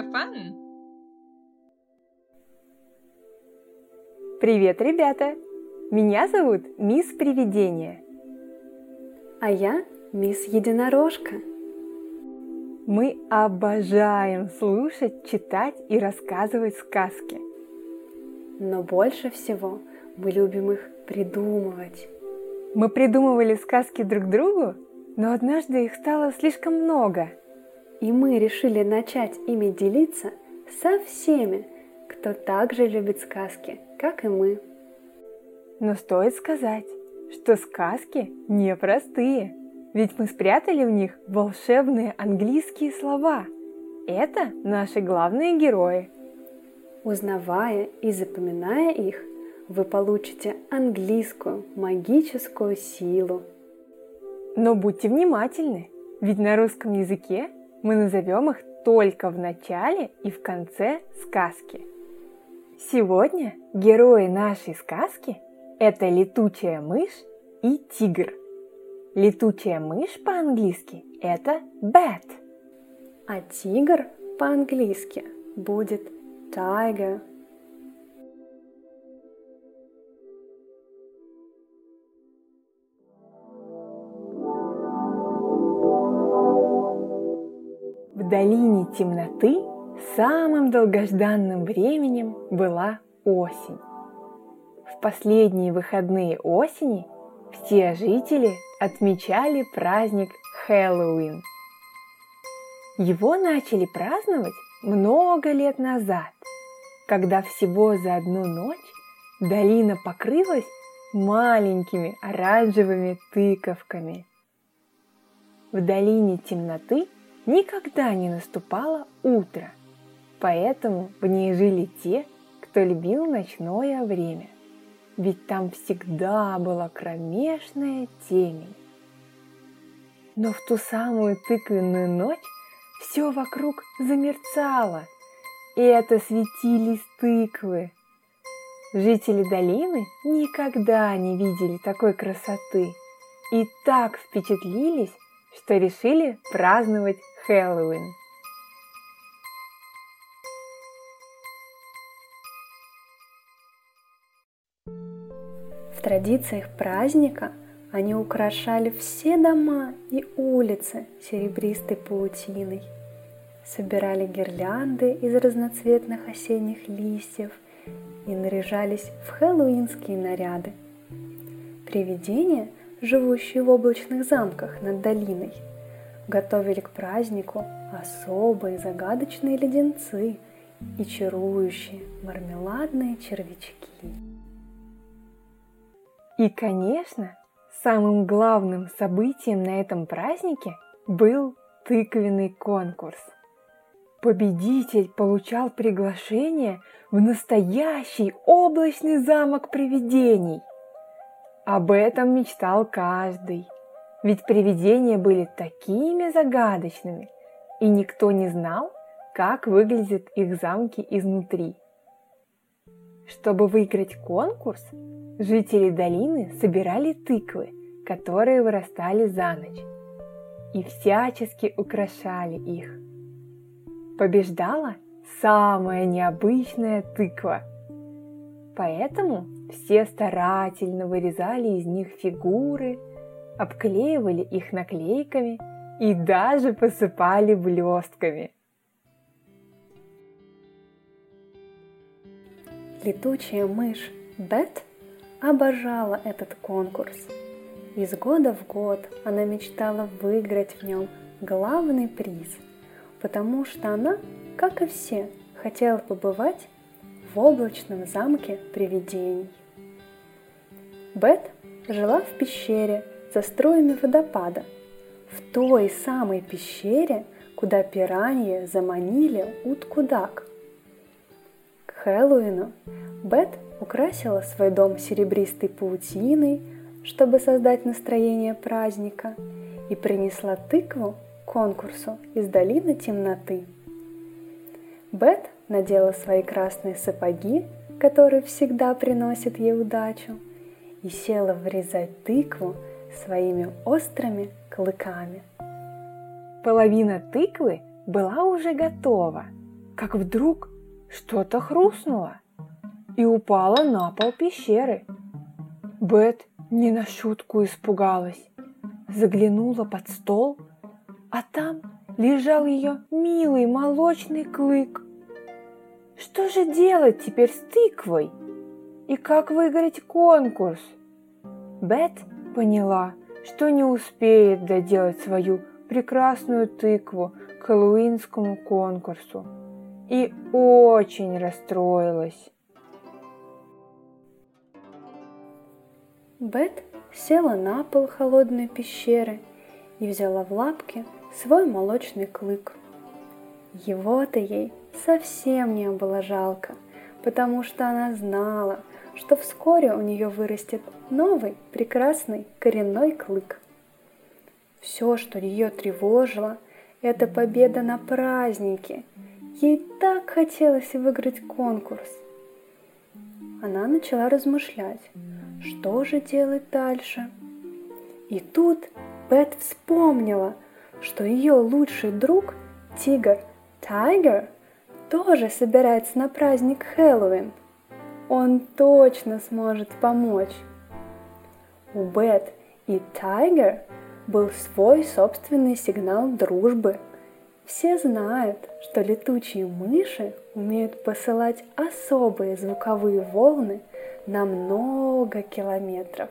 have fun! Привет, ребята! Меня зовут Мисс Привидение. А я Мисс Единорожка. Мы обожаем слушать, читать и рассказывать сказки. Но больше всего мы любим их придумывать. Мы придумывали сказки друг другу, но однажды их стало слишком много. И мы решили начать ими делиться со всеми, кто также любит сказки, как и мы. Но стоит сказать, что сказки непростые, ведь мы спрятали в них волшебные английские слова. Это наши главные герои. Узнавая и запоминая их, вы получите английскую магическую силу. Но будьте внимательны, ведь на русском языке мы назовем их только в начале и в конце сказки. Сегодня герои нашей сказки – это летучая мышь и тигр. Летучая мышь по-английски – это bat, а тигр по-английски будет tiger. Долине темноты самым долгожданным временем была осень. В последние выходные осени все жители отмечали праздник Хэллоуин. Его начали праздновать много лет назад, когда всего за одну ночь долина покрылась маленькими оранжевыми тыковками. В долине темноты – никогда не наступало утро, поэтому в ней жили те, кто любил ночное время, ведь там всегда была кромешная темень. Но в ту самую тыквенную ночь все вокруг замерцало, и это светились тыквы. Жители долины никогда не видели такой красоты и так впечатлились, что решили праздновать Хэллоуин. В традициях праздника они украшали все дома и улицы серебристой паутиной, собирали гирлянды из разноцветных осенних листьев и наряжались в хэллоуинские наряды. Привидения, живущие в облачных замках над долиной – готовили к празднику особые загадочные леденцы и чарующие мармеладные червячки. И, конечно, самым главным событием на этом празднике был тыквенный конкурс. Победитель получал приглашение в настоящий облачный замок привидений. Об этом мечтал каждый – ведь привидения были такими загадочными, и никто не знал, как выглядят их замки изнутри. Чтобы выиграть конкурс, жители долины собирали тыквы, которые вырастали за ночь, и всячески украшали их. Побеждала самая необычная тыква. Поэтому все старательно вырезали из них фигуры – обклеивали их наклейками и даже посыпали блестками. Летучая мышь Бет обожала этот конкурс. Из года в год она мечтала выиграть в нем главный приз, потому что она, как и все, хотела побывать в облачном замке привидений. Бет жила в пещере за строями водопада, в той самой пещере, куда пираньи заманили утку-дак. К Хэллоуину Бет украсила свой дом серебристой паутиной, чтобы создать настроение праздника, и принесла тыкву к конкурсу из долины темноты. Бет надела свои красные сапоги, которые всегда приносят ей удачу, и села врезать тыкву своими острыми клыками. Половина тыквы была уже готова. как вдруг что-то хрустнуло и упало на пол пещеры. Бет не на шутку испугалась, заглянула под стол, а там лежал ее милый молочный клык. Что же делать теперь с тыквой? И как выиграть конкурс? Бет поняла, что не успеет доделать свою прекрасную тыкву к хэллоуинскому конкурсу и очень расстроилась. Бет села на пол холодной пещеры и взяла в лапки свой молочный клык. Его-то ей совсем не было жалко, потому что она знала, что вскоре у нее вырастет новый прекрасный коренной клык. Все, что ее тревожило, это победа на празднике. Ей так хотелось выиграть конкурс. Она начала размышлять, что же делать дальше? И тут Бет вспомнила, что ее лучший друг, тигр Тайгер, тоже собирается на праздник Хэллоуин. Он точно сможет помочь. У Бет и Тайгер был свой собственный сигнал дружбы. Все знают, что летучие мыши умеют посылать особые звуковые волны на много километров.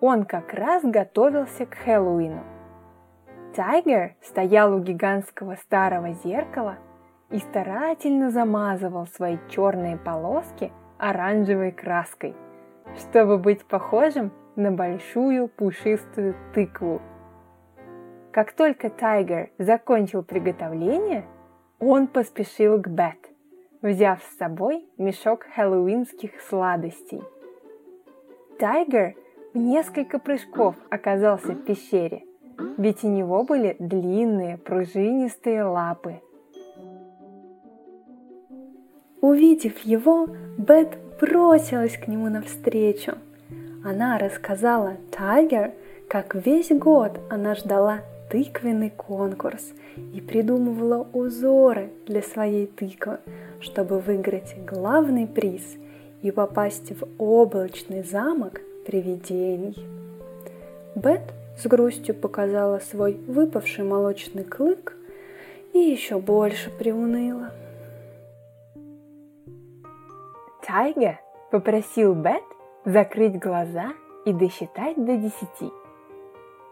он как раз готовился к Хэллоуину. Тайгер стоял у гигантского старого зеркала и старательно замазывал свои черные полоски оранжевой краской, чтобы быть похожим на большую пушистую тыкву – как только Тайгер закончил приготовление, он поспешил к Бет, взяв с собой мешок хэллоуинских сладостей. Тайгер в несколько прыжков оказался в пещере, ведь у него были длинные пружинистые лапы. Увидев его, Бет бросилась к нему навстречу. Она рассказала Тайгер, как весь год она ждала тыквенный конкурс и придумывала узоры для своей тыквы, чтобы выиграть главный приз и попасть в облачный замок привидений. Бет с грустью показала свой выпавший молочный клык и еще больше приуныла. Тайга попросил Бет закрыть глаза и досчитать до десяти.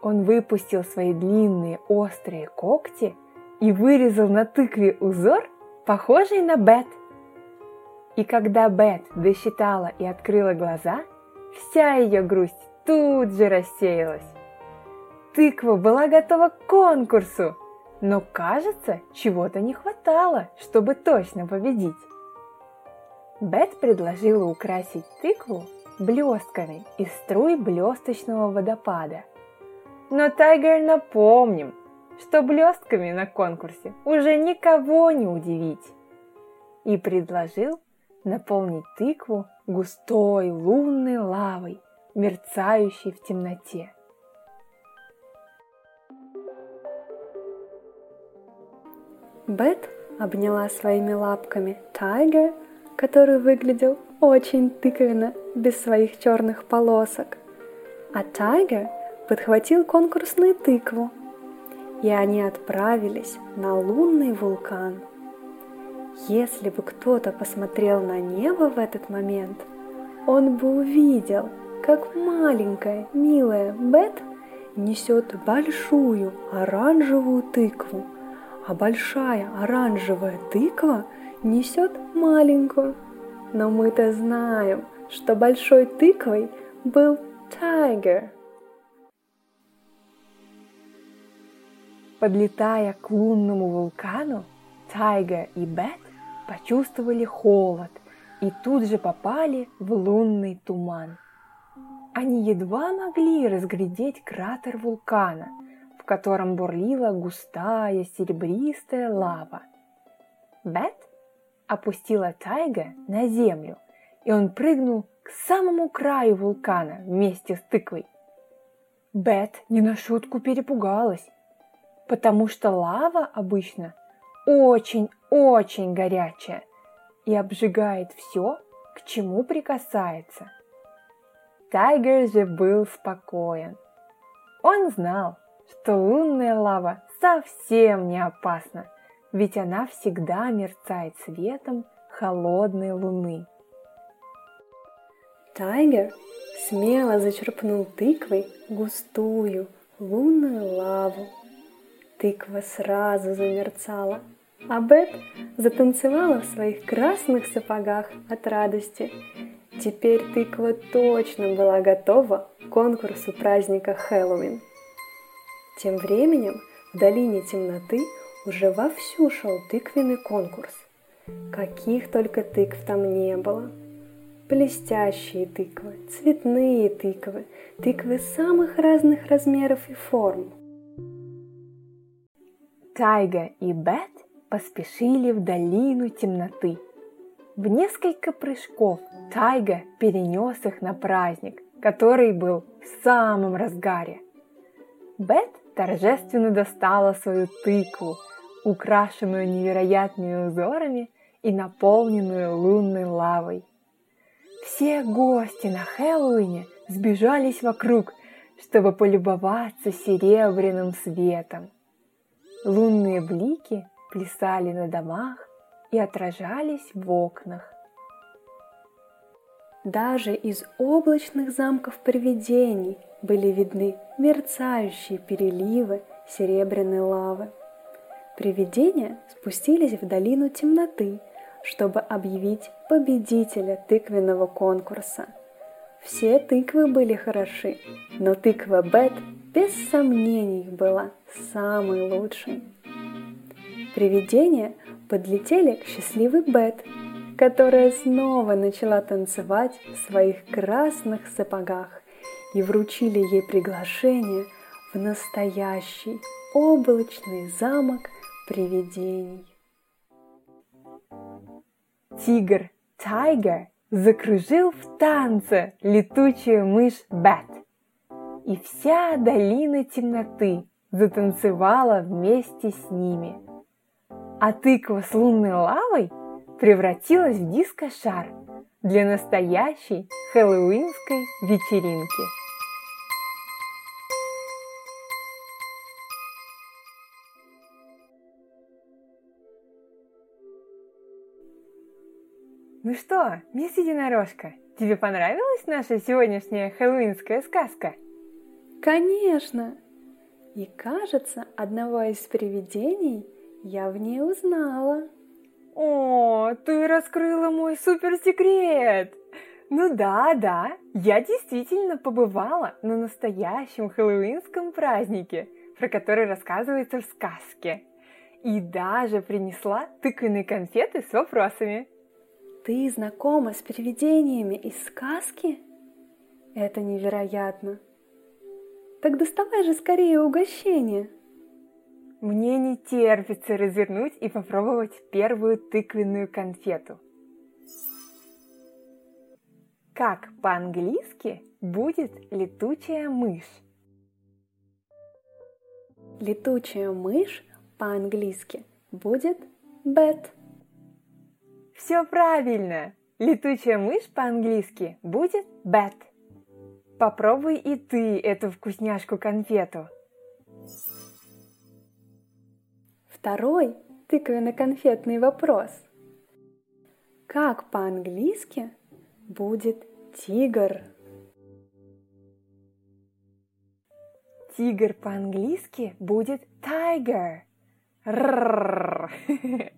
Он выпустил свои длинные острые когти и вырезал на тыкве узор, похожий на Бет. И когда Бет досчитала и открыла глаза, вся ее грусть тут же рассеялась. Тыква была готова к конкурсу, но, кажется, чего-то не хватало, чтобы точно победить. Бет предложила украсить тыкву блестками из струй блесточного водопада – но Тайгер напомним, что блестками на конкурсе уже никого не удивить. И предложил наполнить тыкву густой лунной лавой, мерцающей в темноте. Бет обняла своими лапками Тайгер, который выглядел очень тыквенно, без своих черных полосок. А Тайгер подхватил конкурсную тыкву, и они отправились на лунный вулкан. Если бы кто-то посмотрел на небо в этот момент, он бы увидел, как маленькая, милая Бет несет большую оранжевую тыкву, а большая оранжевая тыква несет маленькую. Но мы-то знаем, что большой тыквой был Tiger. Подлетая к лунному вулкану, Тайга и Бет почувствовали холод и тут же попали в лунный туман. Они едва могли разглядеть кратер вулкана, в котором бурлила густая серебристая лава. Бет опустила Тайга на землю, и он прыгнул к самому краю вулкана вместе с тыквой. Бет не на шутку перепугалась, потому что лава обычно очень-очень горячая и обжигает все, к чему прикасается. Тайгер же был спокоен. Он знал, что лунная лава совсем не опасна, ведь она всегда мерцает светом холодной луны. Тайгер смело зачерпнул тыквой густую лунную лаву. Тыква сразу замерцала, а Бет затанцевала в своих красных сапогах от радости. Теперь тыква точно была готова к конкурсу праздника Хэллоуин. Тем временем в долине темноты уже вовсю шел тыквенный конкурс. Каких только тыкв там не было. Блестящие тыквы, цветные тыквы, тыквы самых разных размеров и форм. Тайга и Бет поспешили в долину темноты. В несколько прыжков Тайга перенес их на праздник, который был в самом разгаре. Бет торжественно достала свою тыкву, украшенную невероятными узорами и наполненную лунной лавой. Все гости на Хэллоуине сбежались вокруг, чтобы полюбоваться серебряным светом. Лунные блики плясали на домах и отражались в окнах. Даже из облачных замков привидений были видны мерцающие переливы серебряной лавы. Привидения спустились в долину темноты, чтобы объявить победителя тыквенного конкурса. Все тыквы были хороши, но тыква Бет без сомнений была самой лучшей. Привидения подлетели к счастливой Бет, которая снова начала танцевать в своих красных сапогах и вручили ей приглашение в настоящий облачный замок привидений. Тигр Тайгер закружил в танце летучую мышь Бет. И вся долина темноты затанцевала вместе с ними – а тыква с лунной лавой превратилась в диско-шар для настоящей хэллоуинской вечеринки. Ну что, мисс Единорожка, тебе понравилась наша сегодняшняя хэллоуинская сказка? Конечно! И кажется, одного из привидений – я в ней узнала. О, ты раскрыла мой суперсекрет! Ну да, да, я действительно побывала на настоящем хэллоуинском празднике, про который рассказывается в сказке. И даже принесла тыквенные конфеты с вопросами. Ты знакома с привидениями из сказки? Это невероятно. Так доставай же скорее угощение. Мне не терпится развернуть и попробовать первую тыквенную конфету. Как по-английски будет летучая мышь? Летучая мышь по-английски будет bat. Все правильно! Летучая мышь по-английски будет bat. Попробуй и ты эту вкусняшку-конфету. Второй тыквенно-конфетный вопрос. Как по-английски будет тигр? Тигр по-английски будет tiger.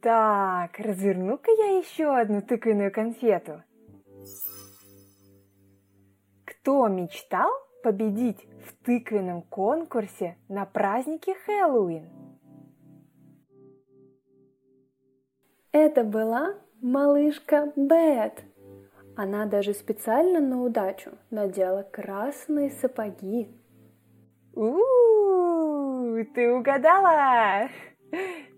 Так, разверну-ка я еще одну тыквенную конфету. Кто мечтал победить в тыквенном конкурсе на празднике Хэллоуин? Это была малышка Бет. Она даже специально на удачу надела красные сапоги. У, ты угадала!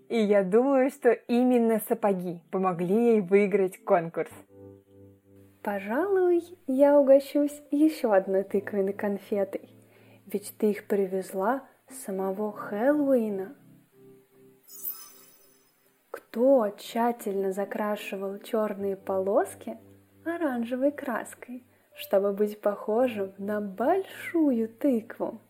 И я думаю, что именно сапоги помогли ей выиграть конкурс. Пожалуй, я угощусь еще одной тыквенной конфетой, ведь ты их привезла с самого Хэллоуина. Кто тщательно закрашивал черные полоски оранжевой краской, чтобы быть похожим на большую тыкву?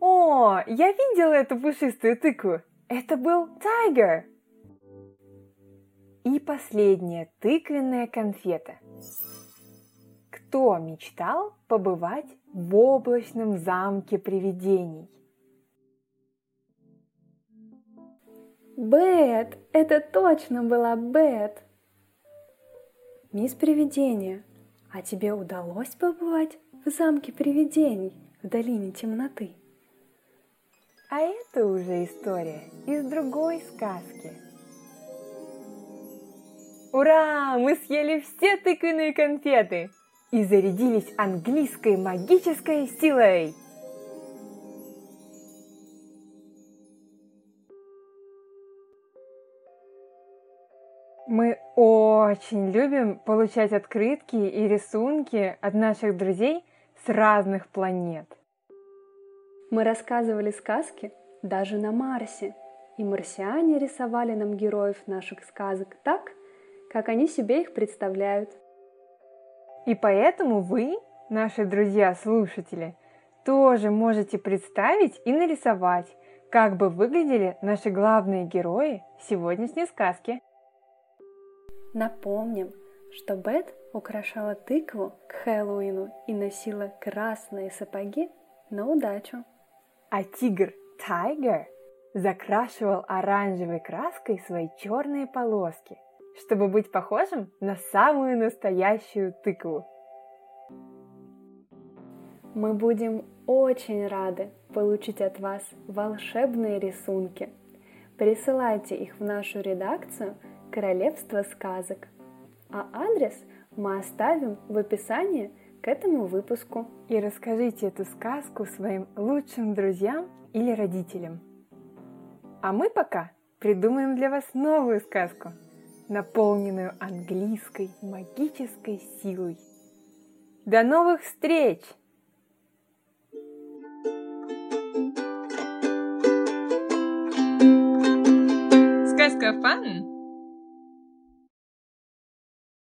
О, я видела эту пушистую тыкву. Это был тайгер. Последняя тыквенная конфета. Кто мечтал побывать в облачном замке привидений? Бет, это точно была Бет. Мисс Привидение, а тебе удалось побывать в замке привидений в долине темноты? А это уже история из другой сказки. Ура! Мы съели все тыквенные конфеты и зарядились английской магической силой! Мы очень любим получать открытки и рисунки от наших друзей с разных планет. Мы рассказывали сказки даже на Марсе, и марсиане рисовали нам героев наших сказок так, как они себе их представляют. И поэтому вы, наши друзья-слушатели, тоже можете представить и нарисовать, как бы выглядели наши главные герои сегодняшней сказки. Напомним, что Бет украшала тыкву к Хэллоуину и носила красные сапоги на удачу. А тигр Тайгер закрашивал оранжевой краской свои черные полоски, чтобы быть похожим на самую настоящую тыкву. Мы будем очень рады получить от вас волшебные рисунки. Присылайте их в нашу редакцию «Королевство сказок», а адрес мы оставим в описании к этому выпуску. И расскажите эту сказку своим лучшим друзьям или родителям. А мы пока придумаем для вас новую сказку, наполненную английской магической силой. До новых встреч! Сказка фан!